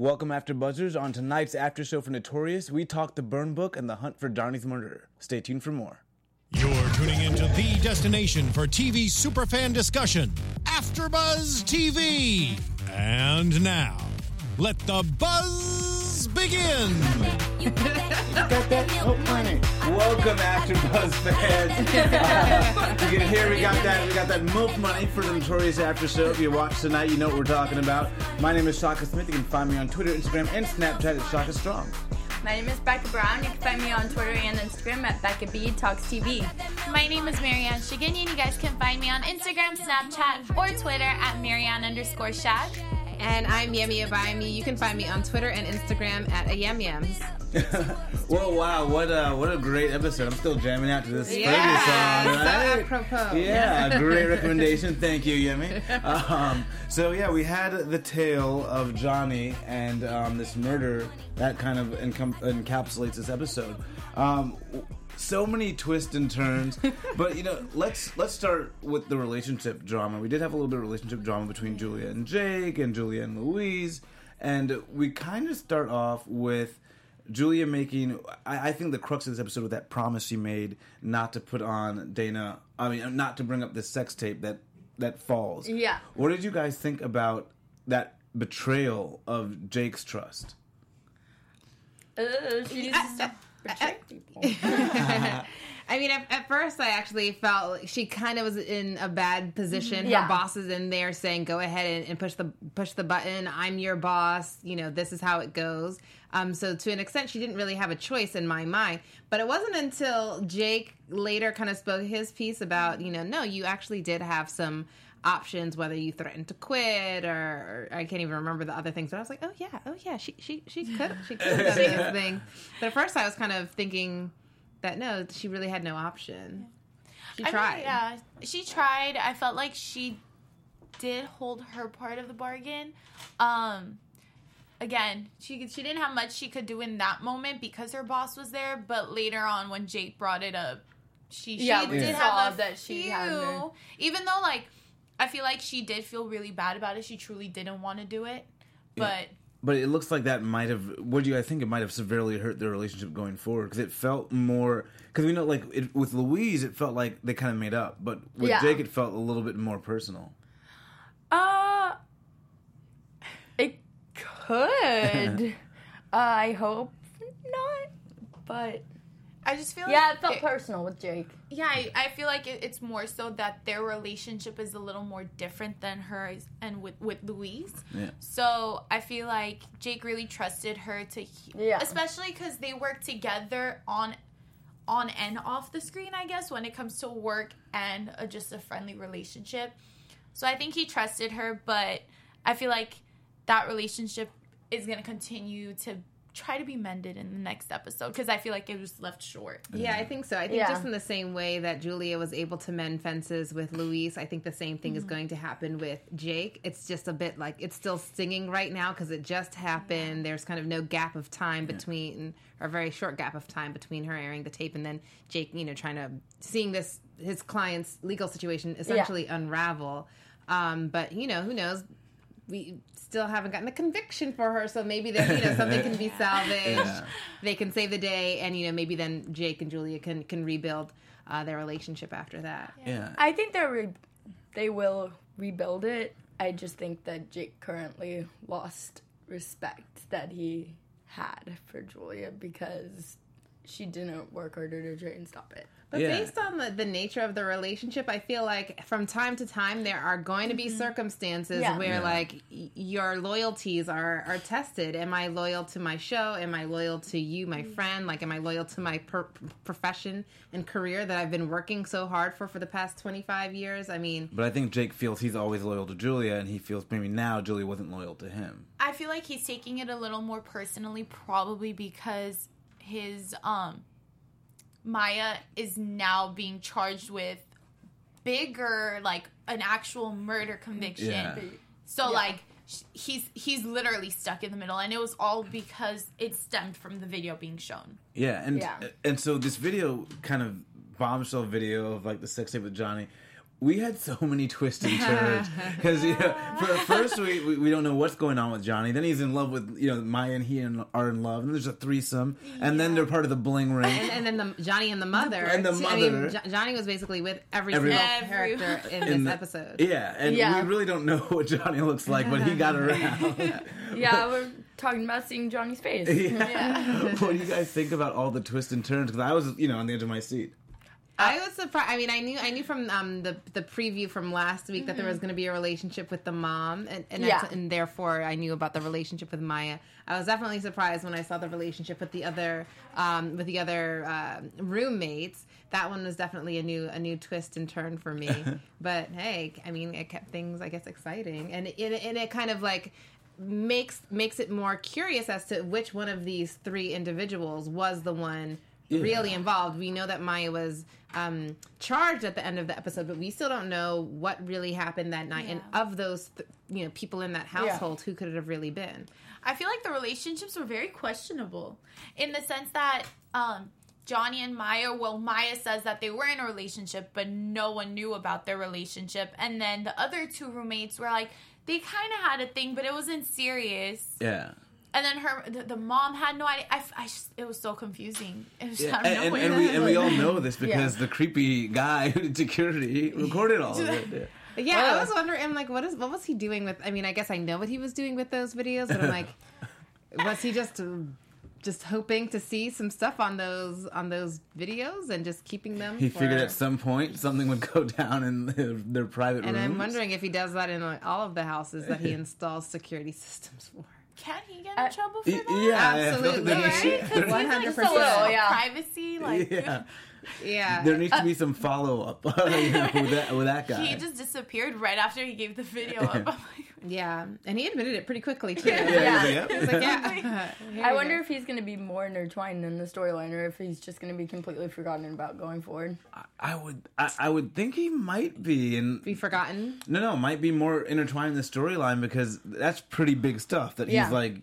Welcome, After Buzzers. On tonight's after show for Notorious, we talk the burn book and the hunt for Donnie's murderer. Stay tuned for more. You're tuning into the destination for TV superfan discussion, AfterBuzz TV. And now, let the buzz begin. Welcome, After Buzz fans. Uh, you can hear we got that we got that milk money for the Notorious After Show. If you watch tonight, you know what we're talking about. My name is Shaka Smith. You can find me on Twitter, Instagram, and Snapchat at Shaka Strong. My name is Becca Brown. You can find me on Twitter and Instagram at Becca B Talks TV. My name is Marianne Shigan, and you guys can find me on Instagram, Snapchat, or Twitter at Marianne underscore Shag. And I'm Yemi Abayami. You can find me on Twitter and Instagram at Ayemyems. well, wow, what a what a great episode! I'm still jamming out to this Yeah, Fergie song. so right? apropos. Yeah, great recommendation. Thank you, Yemi. Um, so yeah, we had the tale of Johnny and um, this murder that kind of encom- encapsulates this episode. Um, so many twists and turns, but you know, let's let's start with the relationship drama. We did have a little bit of relationship drama between Julia and Jake, and Julia and Louise, and we kind of start off with. Julia making, I, I think the crux of this episode was that promise she made not to put on Dana. I mean, not to bring up the sex tape that that falls. Yeah. What did you guys think about that betrayal of Jake's trust? Uh, she needs to stop people. I mean, at, at first, I actually felt like she kind of was in a bad position. Yeah. Her boss is in there saying, "Go ahead and, and push the push the button. I'm your boss. You know, this is how it goes." Um, so to an extent, she didn't really have a choice in my mind. But it wasn't until Jake later kind of spoke his piece about, you know, no, you actually did have some options, whether you threatened to quit or, or I can't even remember the other things. But I was like, oh yeah, oh yeah, she she she could she could have done this thing. But at first, I was kind of thinking that no, she really had no option. She I tried. mean, yeah, she tried. I felt like she did hold her part of the bargain. Um, again, she she didn't have much she could do in that moment because her boss was there. But later on, when Jake brought it up, she she Yeah, we did saw have a that she few. had her- Even though, like, I feel like she did feel really bad about it. She truly didn't want to do it, but. But it looks like that might have. What do you guys think? It might have severely hurt their relationship going forward because it felt more. Because we know, like it, with Louise, it felt like they kind of made up, but with Yeah. Jake, it felt a little bit more personal. Uh, it could. uh, I hope not. But I just feel yeah, like it felt personal with Jake. Yeah, I, I feel like it, it's more so that their relationship is a little more different than hers and with, with Louise. Yeah. So I feel like Jake really trusted her to, Yeah. especially because they work together on on and off the screen. I guess when it comes to work and uh just a friendly relationship. So I think he trusted her, but I feel like that relationship is gonna continue to try to be mended in the next episode because I feel like it was left short. Yeah, I think so. I think Yeah. just in the same way that Julia was able to mend fences with Louise, I think the same thing is going to happen with Jake. It's just a bit like it's still stinging right now because it just happened. There's kind of no gap of time between, or a very short gap of time between her airing the tape and then Jake, you know, trying to seeing this his client's legal situation essentially unravel. Um, but you know, who knows? We still haven't gotten a conviction for her, so maybe there, you know, something can be salvaged. Yeah. They can save the day, and you know, maybe then Jake and Julia can can rebuild uh, their relationship after that. Yeah. I think they're re- they will rebuild it. I just think that Jake currently lost respect that he had for Julia because she didn't work harder to try and stop it. But Yeah. based on the, the nature of the relationship, I feel like from time to time there are going to be circumstances Yeah. where Yeah. like y- your loyalties are are tested. Am I loyal to my show? Am I loyal to you, my friend? Like, am I loyal to my per- profession and career that I've been working so hard for for the past twenty five years? I mean, But I think Jake feels he's always loyal to Julia, and he feels maybe now Julia wasn't loyal to him. I feel like he's taking it a little more personally, probably because his um Maya is now being charged with bigger, like an actual murder conviction. Yeah. So like sh- he's he's literally stuck in the middle, and it was all because it stemmed from the video being shown. Yeah, and Yeah. and so this video kind of bombshell video of like the sex tape with Johnny. We had so many twists and turns because you know, for first we, we we don't know what's going on with Johnny. Then he's in love with you know Maya and he and are in love, and there's a threesome, and then they're part of the bling ring. And, and then the Johnny and the mother. And the I mean, mother. Jo- Johnny was basically with every, Every- single Every- character in, in this the- episode. yeah, and Yeah. we really don't know what Johnny looks like, but he got around. Yeah, we're talking about seeing Johnny's face. yeah. what do you guys think about all the twists and turns? Because I was, you know, on the edge of my seat. I was surprised. I mean, I knew I knew from um, the the preview from last week that there was going to be a relationship with the mom, and and, Yeah. and therefore I knew about the relationship with Maya. I was definitely surprised when I saw the relationship with the other um, with the other uh, roommates. That one was definitely a new a new twist and turn for me. but hey, I mean, it kept things I guess exciting, and it, and it kind of like makes makes it more curious as to which one of these three individuals was the one Yeah. really involved. We know that Maya was um, charged at the end of the episode, but we still don't know what really happened that night. And of those, th- you know, people in that household, who could it have really been? I feel like the relationships were very questionable in the sense that um, Johnny and Maya, well, Maya says that they were in a relationship, but no one knew about their relationship. And then the other two roommates were like, they kind of had a thing, but it wasn't serious. Yeah. And then her, the, the mom had no idea. I, I just- it was so confusing. It was Yeah, out and, and, and we and we all know this because the creepy guy who did security recorded all of it. Yeah. But yeah, I Oh. was wondering, I'm like, what is what was he doing with? I mean, I guess I know what he was doing with those videos, but I'm like, was he just uh, just hoping to see some stuff on those on those videos and just keeping them? He for- figured at some point something would go down in their, their private room. And I'm wondering if he does that in like, all of the houses that he installs security systems for. Can he get in Uh, trouble for Y- that? yeah, Absolutely, there right? there- 'Cause Like, 100%. so little, Yeah. Privacy, like yeah, Yeah, there needs to be some follow up you know, with that with that guy. he just disappeared right after he gave the video up. I'm like, yeah, and he admitted it pretty quickly too. yeah, Yeah. yeah. He like, yeah. I wonder go. if he's going to be more intertwined in the storyline or if he's just going to be completely forgotten about going forward. I would I, I would think he might be and be forgotten. no no might be more intertwined in the storyline because that's pretty big stuff that Yeah. he's like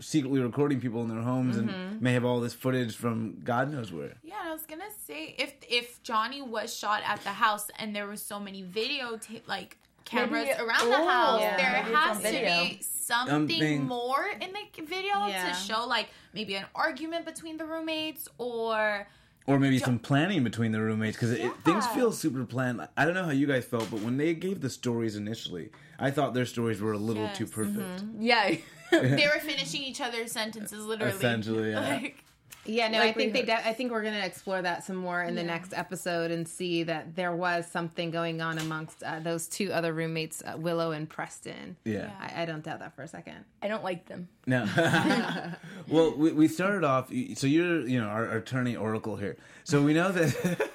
secretly recording people in their homes Mm-hmm. and may have all this footage from God knows where. Yeah, I was gonna say if if Johnny was shot at the house and there was so many video ta- like cameras Maybe- around the oh, house, yeah. there Maybe has to be something Something- more in the video Yeah. to show like maybe an argument between the roommates or Or maybe some planning between the roommates because things feel super planned. I don't know how you guys felt, but when they gave the stories initially, I thought their stories were a little Yes. too perfect. Mm-hmm. Yeah. they were finishing each other's sentences literally. Essentially, yeah. Like, Yeah, no, I think they. Likelihood. De- I think we're going to explore that some more in the next episode and see that there was something going on amongst uh, those two other roommates, uh, Willow and Preston. Yeah. I, I don't doubt that for a second. I don't like them. No. well, we, we started off. So you're, you know, our, our attorney oracle here. So we know that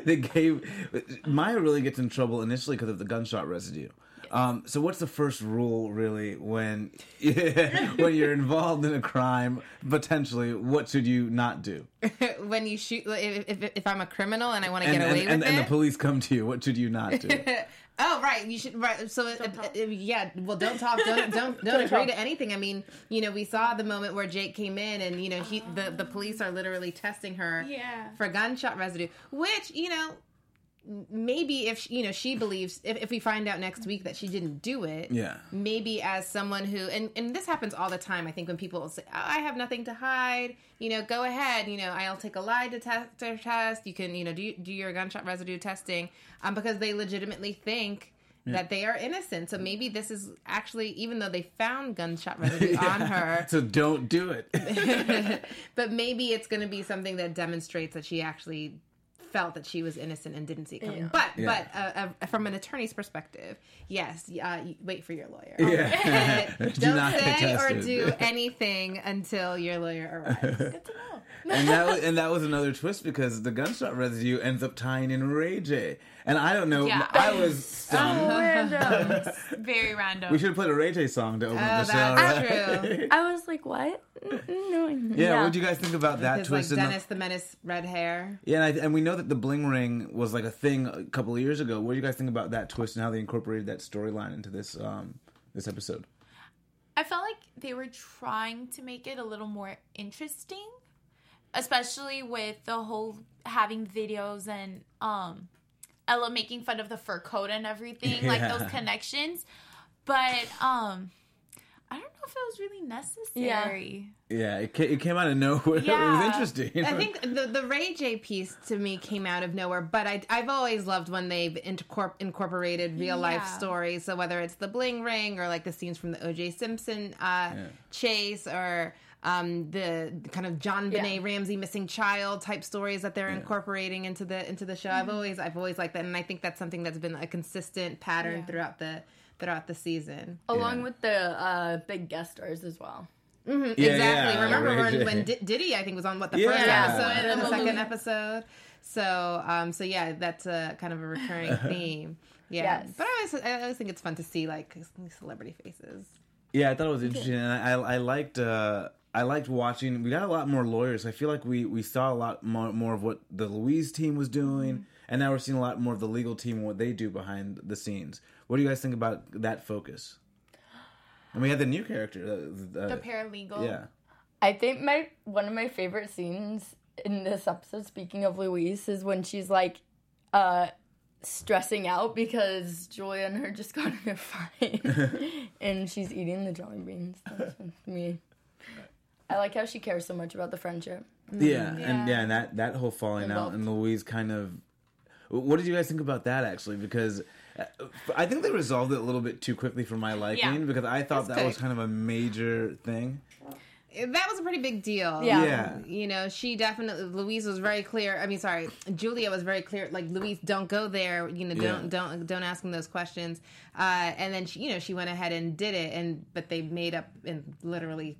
they gave Maya really gets in trouble initially because of the gunshot residue. Um, so what's the first rule really when when you're involved in a crime potentially? What should you not do? when you shoot, if, if, if I'm a criminal and I want to get and, away and, with and it. the police come to you. What should you not do? Oh right, you should right. So if, if- yeah, well, don't talk, don't don't don't agree talk. to anything. I mean, you know, we saw the moment where Jake came in, and you know, he the the police are literally testing her Yeah. for gunshot residue, which you know. Maybe if you know she believes if, if we find out next week that she didn't do it, Yeah. Maybe as someone who and and this happens all the time. I think when people say, oh, "I have nothing to hide," you know, go ahead. You know, I'll take a lie detector test. You can you know do do your gunshot residue testing, um, because they legitimately think that they are innocent. So maybe this is actually, even though they found gunshot residue on her, So don't do it. but maybe it's going to be something that demonstrates that she actually felt that she was innocent and didn't see it coming. Yeah. But Yeah. but uh, uh, from an attorney's perspective, yes, uh, wait for your lawyer. yeah. Do Don't say or it. do anything until your lawyer arrives. good to know. and that was, and that was another twist because the gunshot residue ends up tying in Ray J. And I don't know. Yeah. I was stunned. Oh, random. Very random. We should have played a Ray J song to open Oh, the show. that's right? true. I was like, what? No. Yeah, what do you guys think about that It's like twist? in the- Dennis the Menace, red hair. yeah, and, I, and we know that the bling ring was like a thing a couple of years ago. What do you guys think about that twist and how they incorporated that storyline into this um, this episode? I felt like they were trying to make it a little more interesting, especially with the whole having videos and um Ella making fun of the fur coat and everything, like those connections. But um I don't know if it was really necessary. Yeah, it, ca- it came out of nowhere. Yeah. it was interesting. I think the the Ray J piece to me came out of nowhere, but I I've always loved when they've incorpor- incorporated real life stories. So whether it's the bling ring or like the scenes from the O.J. Simpson uh, chase or um, the kind of JonBenét Yeah. Ramsey missing child type stories that they're incorporating into the into the show. I've always I've always liked that, and I think that's something that's been a consistent pattern Yeah. throughout the throughout the season. Along Yeah. with the uh, big guest stars as well. Yeah, exactly. yeah, Remember Ray when, when Di- Diddy, I think, was on what the first Yeah. episode and the second episode. So, um, so yeah, that's a kind of a recurring theme. Yeah, Yes. but I always, I always think it's fun to see like celebrity faces. Yeah, I thought it was interesting, and I, I liked uh, I liked watching. We got a lot more lawyers. I feel like we we saw a lot more more of what the Louise team was doing, and now we're seeing a lot more of the legal team and what they do behind the scenes. What do you guys think about that focus? And we had the new character, uh, uh, The paralegal. yeah, I think my one of my favorite scenes in this episode, speaking of Louise, is when she's like uh stressing out because Julia and her just got in a fight and she's eating the jelly beans. That's me. I like how she cares so much about the friendship. yeah, and Yeah. yeah, and that that whole falling out, and Louise kind of. What did you guys think about that actually? Because I think they resolved it a little bit too quickly for my liking. Yeah. Because I thought That's that was kind of a major thing. That was a pretty big deal. Yeah. Yeah. You know, she definitely Louise was very clear. I mean, sorry, Julia was very clear. Like Louise, don't go there. You know, don't Yeah. don't don't ask him those questions. Uh, and then she, you know, she went ahead and did it. And but they made up in literally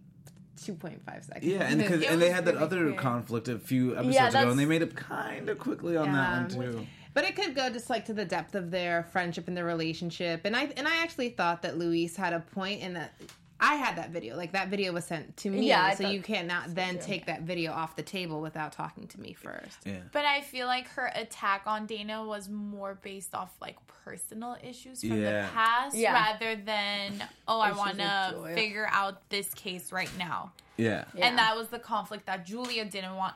two point five seconds. Yeah, and because and they had that really other quick. conflict a few episodes Yeah, ago, and they made up kind of quickly on that one too. But it could go just like to the depth of their friendship and their relationship. And I and I actually thought that Louise had a point in that I had that video. Like that video was sent to me. Yeah, so you cannot then too. take that video off the table without talking to me first. Yeah, But I feel like her attack on Dana was more based off like personal issues from Yeah. the past Yeah. rather than oh I want to figure out this case right now. yeah, Yeah. And that was the conflict that Julia didn't want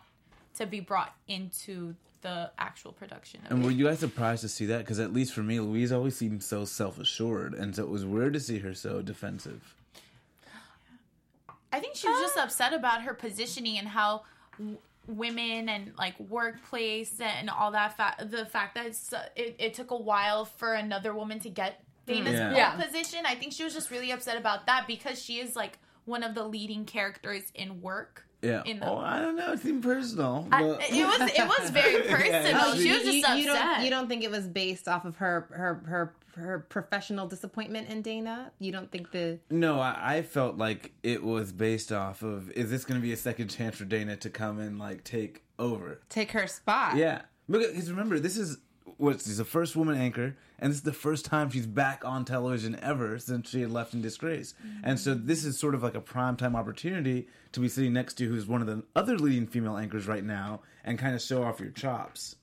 to be brought into the actual production of And it. were you guys surprised to see that? Because at least for me, Louise always seemed so self assured, and so it was weird to see her so defensive. I think she was just upset about her positioning and how w- women and like workplace and all that. Fa- the fact that it's, uh, it, it took a while for another woman to get Dana's Yeah. pole Yeah. position. I think she was just really upset about that because she is like one of the leading characters in work. Yeah. In the- oh, I don't know. It seemed personal. I- but- it was it was very personal. Oh, she was you, just you upset. don't you don't think it was based off of her her her her professional disappointment in Dana? You don't think the no, I, I felt like it was based off of is this going to be a second chance for Dana to come and like take over? take her spot? Yeah, because remember, this is what she's the first woman anchor, and this is the first time she's back on television ever since she had left in disgrace. And so mm-hmm. this is sort of like a prime time opportunity to be sitting next to who's one of the other leading female anchors right now, and kind of show off your chops.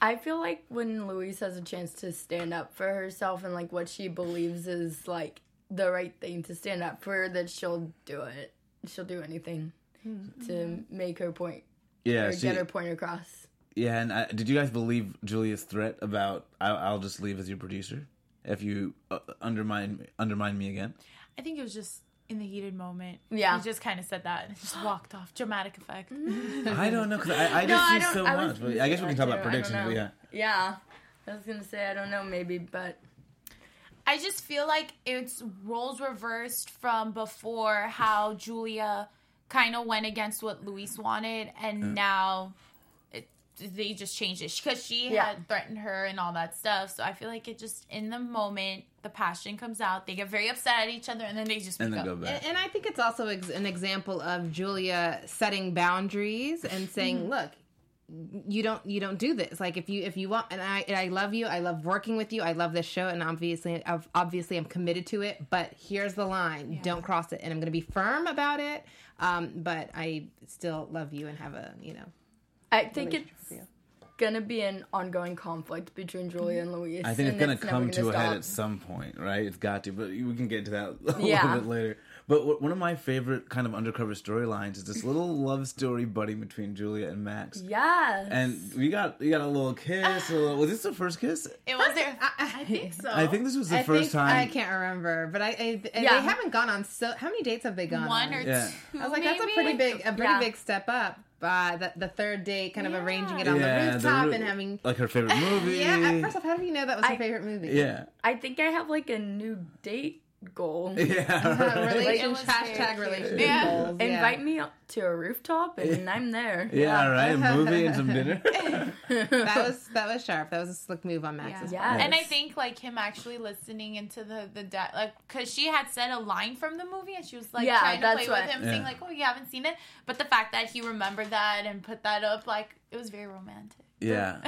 I feel like when Louise has a chance to stand up for herself and like what she believes is like the right thing to stand up for, that she'll do it. She'll do anything mm-hmm. to make her point Yeah, or she- get her point across. Yeah. And I, did you guys believe Julia's threat about I'll, I'll just leave as your producer if you uh, undermine undermine me again? I think it was just in the heated moment. Yeah. he just kind of said that and just walked off. Dramatic effect. I don't know because I, I No, just I see don't. so I much. But I guess we can talk about too. I don't predictions. But yeah. Yeah. I was gonna say I don't know, maybe, but I just feel like it's roles reversed from before how Julia kind of went against what Louise wanted, and now it, they just changed it because she Yeah. had threatened her and all that stuff. So I feel like it just in the moment the passion comes out, they get very upset at each other, and then they just And then go back. And, and I think it's also ex- an example of Julia setting boundaries and saying, "Look, you don't you don't do this. Like if you if you want, and I and I love you. I love working with you. I love this show, and obviously I've, obviously I'm committed to it. But here's the line: don't cross it. And I'm going to be firm about it. Um, but I still love you and have a you know. I think it's gonna be an ongoing conflict between Julia mm-hmm. and Louise. I think it's gonna never come to a head at some point, right? It's got to, but we can get to that a Yeah. little bit later. But w- one of my favorite kind of undercover storylines is this little love story buddy between Julia and Max. Yes. And we got we got a little kiss. A little, was this the first kiss? It was their. I think so. I think this was the I first think, time. I can't remember, but I, I and Yeah. they haven't gone on so. How many dates have they gone one on? or Yeah. two. I was like, that's a pretty big, a pretty Yeah. big step up. Uh, the, the third date, kind of Yeah. arranging it on yeah, the rooftop roo- and having. like her favorite movie. Yeah, at first off, how do you know that was her I- favorite movie? yeah, I think I have like a new date goal. yeah. Right. relationship, hashtag relationship. Yeah. goals. yeah. Invite me up to a rooftop and I'm there. Yeah, right. A movie and some dinner. That was that was sharp. That was a slick move on Max's Yeah. part. Yes. And I think like him actually listening into the the da- like because she had said a line from the movie and she was like Yeah, trying to that's play what- with him, Yeah. saying like, "Oh, you haven't seen it," but the fact that he remembered that and put that up, like it was very romantic. yeah.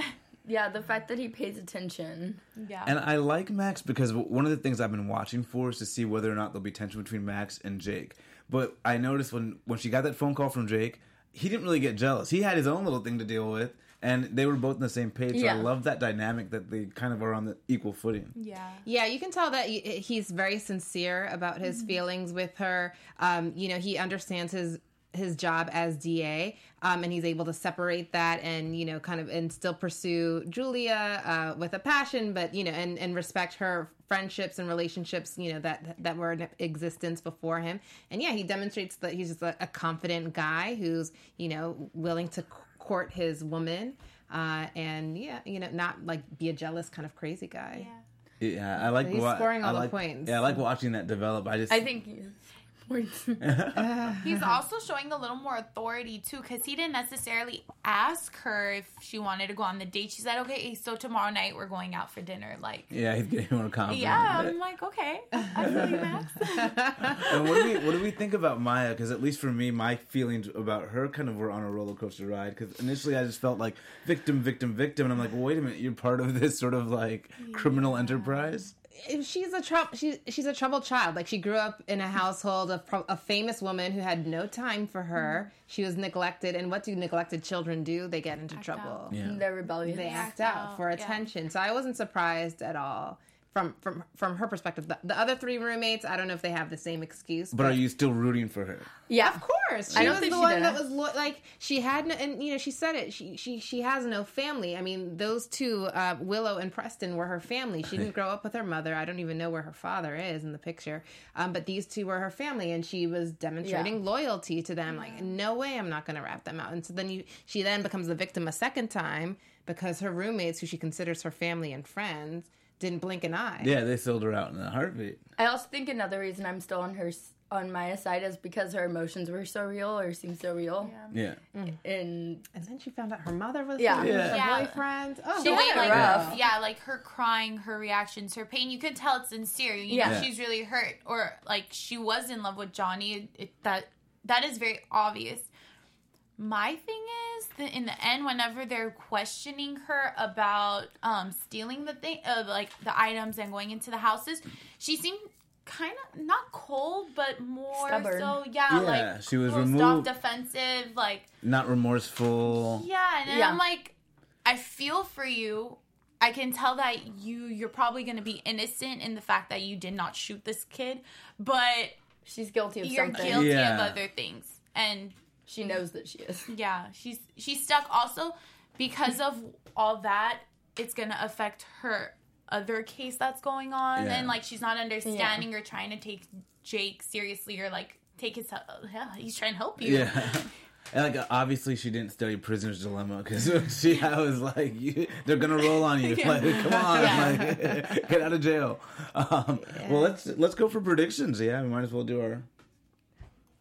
Yeah, the fact that he pays attention. Yeah. And I like Max because one of the things I've been watching for is to see whether or not there'll be tension between Max and Jake. But I noticed when when she got that phone call from Jake, he didn't really get jealous. He had his own little thing to deal with, and they were both on the same page. So I love that dynamic that they kind of are on the equal footing. yeah. Yeah, you can tell that he's very sincere about his Mm-hmm. feelings with her. Um, you know, he understands his his job as DA, um, and he's able to separate that and you know, kind of and still pursue Julia uh, with a passion, but you know, and and respect her friendships and relationships, you know, that that were in existence before him. And yeah, he demonstrates that he's just a, a confident guy who's you know willing to court his woman. Uh, and yeah, you know, not like be a jealous kind of crazy guy. Yeah. Yeah, I like. He's wa- scoring all I the like- points. Yeah, I like watching that develop. I just. I think points. He's also showing a little more authority too, because he didn't necessarily ask her if she wanted to go on the date. She said, "Okay, so tomorrow night we're going out for dinner." Like, Yeah, he's getting more confident. yeah, I'm like, okay, I feel you, Max. and what do we what do we think about Maya? Because at least for me, my feelings about her kind of were on a roller coaster ride. Because initially, I just felt like victim, victim, victim, and I'm like, well, wait a minute, you're part of this sort of like criminal enterprise. She's a trou- she, she's a troubled child. Like she grew up in a household of pro- a famous woman who had no time for her. Mm-hmm. She was neglected, and what do neglected children do? They get into trouble. Yeah. They're rebellious. They act act out out, for yeah. attention. So I wasn't surprised at all from from from her perspective. The, the other three roommates, I don't know if they have the same excuse. But are you still rooting for her? Yeah. Of course, she I don't was think the one did that was lo- like she had no, and you know she said it. She she she has no family. I mean, those two, uh, Willow and Preston, were her family. She didn't grow up with her mother. I don't even know where her father is in the picture. Um, but these two were her family, and she was demonstrating Yeah. loyalty to them. Like, no way, I'm not going to rat them out. And so then you, she then becomes the victim a second time because her roommates, who she considers her family and friends, didn't blink an eye. Yeah, they sold her out in a heartbeat. I also think another reason I'm still on her on Maya's side is because her emotions were so real or seemed so real. Yeah, mm. Mm. And And then she found out her mother was Yeah. Yeah. Yeah. boyfriend. Oh, she had way, it like, rough. yeah, like her crying, her reactions, her pain. You can tell it's sincere. You know, Yeah. she's really hurt, or like she was in love with Johnny. It, it- that that is very obvious. My thing is that in the end, whenever they're questioning her about um, stealing the thing, uh, like the items and going into the houses, she seemed kind of not cold, but more Stubborn. so. Yeah, Yeah, like she was closed removed- off, defensive, like not remorseful. yeah, and Yeah. I'm like, I feel for you. I can tell that you you're probably going to be innocent in the fact that you did not shoot this kid, but she's guilty of you're something. guilty Yeah. of other things. And She knows that she is. yeah, she's she's stuck also because of all that it's going to affect her other case that's going on Yeah. and like she's not understanding or trying to take Jake seriously or like take his help. yeah, he's trying to help you. Yeah. And like obviously she didn't study Prisoner's Dilemma because she I was like you, they're gonna roll on you like come on like get out of jail. Um, Well let's let's go for predictions. Yeah, we might as well do our.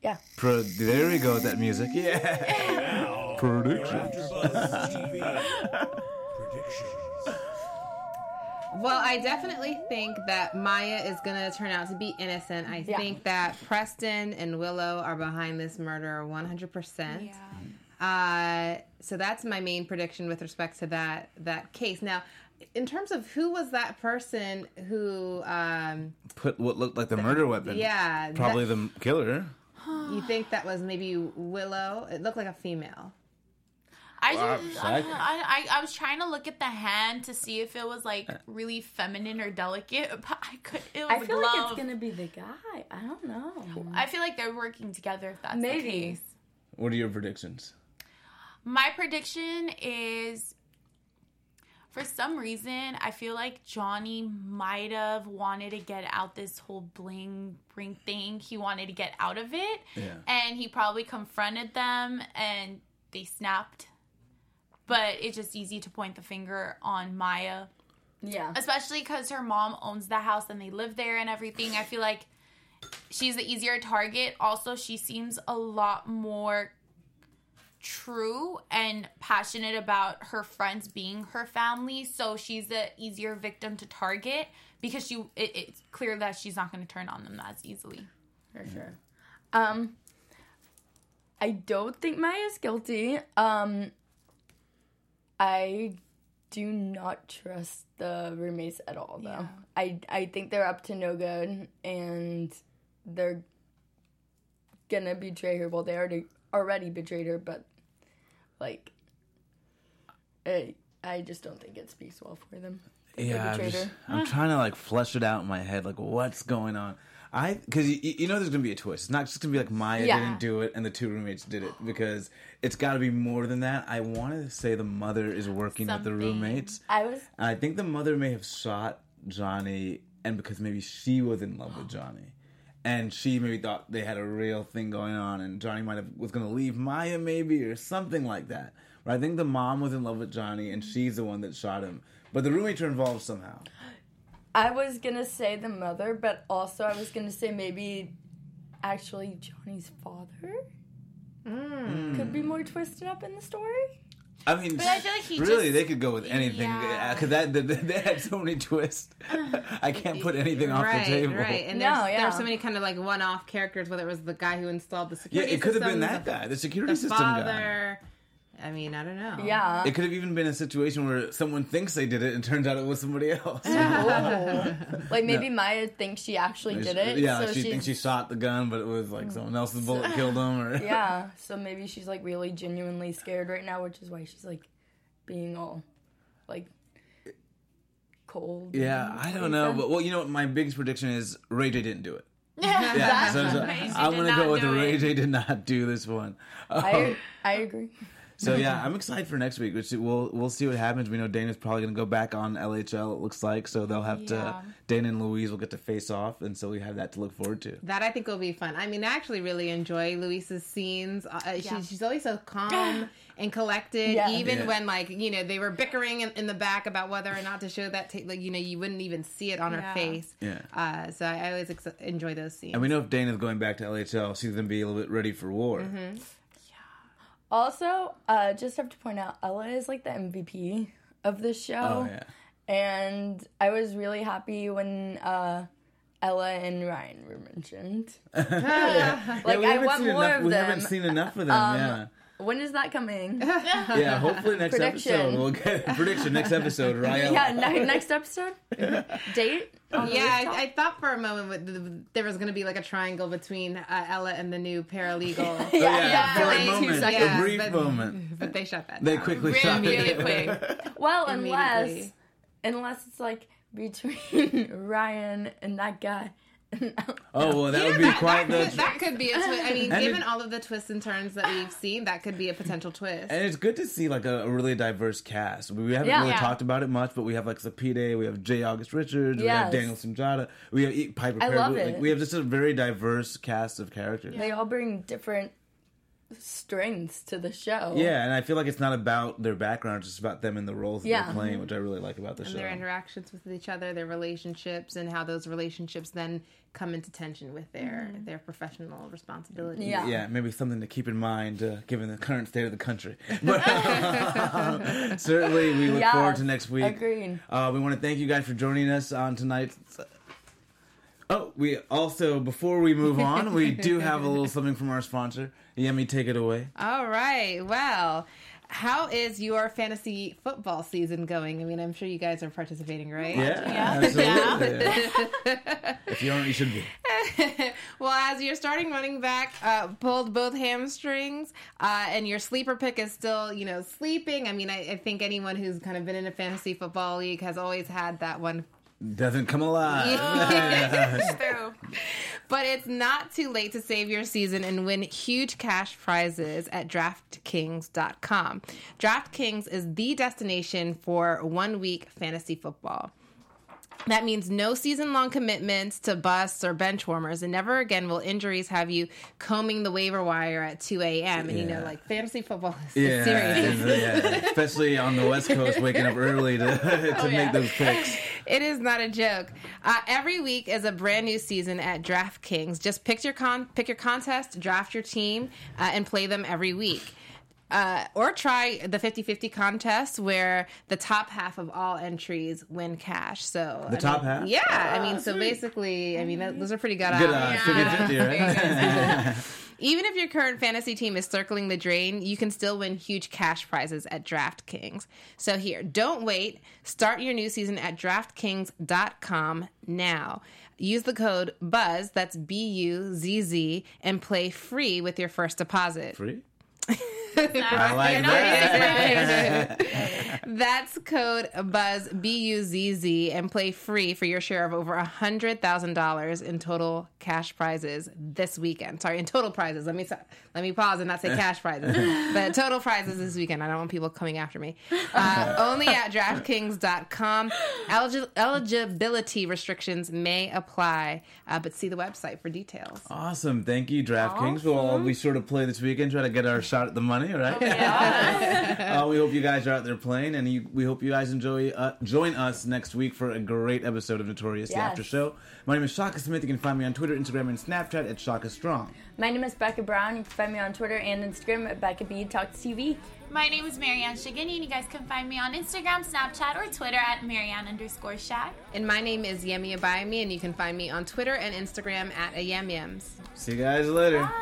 Yeah. Pro- there we go with that music. Yeah. predictions. TV predictions. Well, I definitely think that Maya is going to turn out to be innocent. I Yeah. think that Preston and Willow are behind this murder 100%. Yeah. Uh, so that's my main prediction with respect to that that case. Now, in terms of who was that person who um, Put what looked like the murder weapon. yeah, Probably that- the killer. You think that was maybe Willow? It looked like a female. I Uh, just, I, I- I, I, I was trying to look at the hand to see if it was like really feminine or delicate, but I could. It was I a feel glove. like it's gonna be the guy. I don't know. I feel like they're working together. If that's Maybe. the case. What are your predictions? My prediction is for some reason I feel like Johnny might have wanted to get out this whole bling bling thing. He wanted to get out of it. Yeah. And he probably confronted them and they snapped. But it's just easy to point the finger on Maya, Yeah. especially cuz her mom owns the house and they live there and everything. I feel like she's the easier target. Also, she seems a lot more true and passionate about her friends being her family so she's an easier victim to target because she it, it's clear that she's not going to turn on them as easily For sure. Um, I don't think Maya's guilty. Um, I do not trust the roommates at all, though. Yeah. I I think they're up to no good, and they're gonna betray her. Well, they already already betrayed her, but like, I I just don't think it speaks well for them. Yeah, I'm, just. I'm trying to like flesh it out in my head, like what's going on. I because you, you know there's gonna be a twist. It's not just gonna be like Maya Yeah. didn't do it and the two roommates did it because it's got to be more than that. I wanted to say the mother is working with the roommates. I was And I think the mother may have shot Johnny, and because maybe she was in love with Johnny, and she maybe thought they had a real thing going on, and Johnny might have was going to leave Maya maybe or something like that. But I think the mom was in love with Johnny, and she's the one that shot him. But the roommates are involved somehow. I was gonna say the mother, but also I was gonna say maybe actually Johnny's father hmm. could be more twisted up in the story. I mean, But I feel like he really just- they could go with anything Yeah. Uh, because that they, they had so many twists. I can't put anything off right, the table. right. And No, there's, yeah. there's so many kind of like one-off characters. Whether it was the guy who installed the security, system. Yeah, it could have been that the, guy, the security the system guy. Father. I mean, I don't know. Yeah. It could have even been a situation where someone thinks they did it and turns out it was somebody else. Oh. Like maybe Maya thinks she actually did it. Yeah, so like she she's- thinks she shot the gun, but it was like someone else's bullet killed him. Or Yeah. So maybe she's like really genuinely scared right now, which is why she's like being all like cold. yeah, I don't know, crazy. but well, you know what? My biggest prediction is Ray J didn't do it. yeah, Yeah, so, so Ray J I'm gonna go with do the Ray. J did not do this one. Um, I I agree. So yeah, I'm excited for next week. Which we'll we'll see what happens. We know Dana's probably gonna go back on LHL. It looks like so they'll have to Yeah. Dana and Louise will get to face off, and so we have that to look forward to. That I think will be fun. I mean, I actually really enjoy Louise's scenes. Uh, Yeah. she, she's always so calm and collected, Yeah. even Yeah. when like you know they were bickering in, in the back about whether or not to show that. Ta- like you know, you wouldn't even see it on her face. Yeah. Uh, so I, I always ex- enjoy those scenes. And we know if Dana's going back to LHL, she's gonna be a little bit ready for war. Mm-hmm. Also, uh, just have to point out, Ella is like the MVP of this show. Oh yeah. And I was really happy when uh, Ella and Ryan were mentioned. like, Yeah, we I haven't want seen more enough, of We them. haven't seen enough of them. Um, yeah. When is that coming? Yeah, hopefully next Prediction. episode we'll get prediction next episode. Ryan. yeah, ne- next episode? Date? yeah. I, I thought for a moment with the, there was going to be like a triangle between uh, Ella and the new paralegal. Oh, yeah, Yeah, for for a like two moment, seconds. a brief but, moment. but they shut that. They down. quickly Really, shot really it. quick. Well, unless unless it's like between Ryan and that guy. Oh well, that You would know, be that, quite that, the. could, that could be a twist. I mean, And given it- all of the twists and turns that we've seen, that could be a potential twist. and it's good to see like a, a really diverse cast. We haven't Yeah. really Yeah. talked about it much, but we have like Sepideh, we have J. August Richards, we have Daniel Sunjata, we have E- Piper I Perabo. love Like, we have just a very diverse cast of characters. They all bring different strengths to the show. Yeah, and I feel like it's not about their background; it's just about them and the roles that Yeah. they're playing, which I really like about the and show. their interactions with each other, their relationships, and how those relationships then come into tension with their their professional responsibilities. Yeah. yeah, maybe something to keep in mind uh, given the current state of the country. But certainly, we look Yes, forward to next week. Agreed. Uh, we want to thank you guys for joining us on tonight's. Oh, we also before we move on, we do have a little something from our sponsor. Yemi, take it away. All right. Well, how is your fantasy football season going? I mean, I'm sure you guys are participating, right? Yeah, Yeah. absolutely. if you aren't, you should be. well, as your starting running back uh, pulled both hamstrings, uh, and your sleeper pick is still, you know, sleeping. I mean, I, I think anyone who's kind of been in a fantasy football league has always had that one Doesn't come alive. True. But it's not too late to save your season and win huge cash prizes at DraftKings.com. DraftKings is the destination for one week fantasy football. That means no season long commitments to busts or bench warmers, and never again will injuries have you combing the waiver wire at 2 a.m. And you know, like fantasy football is Yeah, serious. yeah, especially on the West Coast, waking up early to, to Oh, yeah. make those picks. It is not a joke. Uh, every week is a brand new season at DraftKings. Just pick your con- pick your contest, draft your team, uh, and play them every week. Uh, or try the 50-50 contest where the top half of all entries win cash. So The I top mean- half? yeah. I mean, so basically, I mean, that, those are pretty good. Good odds. odds, 50 right? Even if your current fantasy team is circling the drain, you can still win huge cash prizes at DraftKings. So here, don't wait. Start your new season at DraftKings.com now. Use the code BUZZ, that's B U Z Z, and play free with your first deposit. Free? I like that. That's code BUZZ, B U Z Z, and play free for your share of over $100,000 in total cash prizes this weekend. Sorry, in total prizes. Let me let me pause and not say cash prizes. but total prizes this weekend. I don't want people coming after me. Uh, only at DraftKings.com. Eligi- eligibility restrictions may apply, uh, but see the website for details. Awesome. Thank you, DraftKings. We'll all be sure to play this weekend, try to get our shot at the money, all right? uh, we hope you guys are out there playing, and you, we hope you guys enjoy uh, join us next week for a great episode of Notorious the Yes. After Show. My name is Shaka Smith. You can find me on Twitter, Instagram, and Snapchat at Shaka Strong. My name is Becca Brown. You can find me on Twitter and Instagram at Becca B Talks TV. My name is Marianne Shigini, and you guys can find me on Instagram, Snapchat, or Twitter at Marianne underscore Shag. And my name is Yemi Abayami, and you can find me on Twitter and Instagram at Ayamyams. See you guys later. Bye.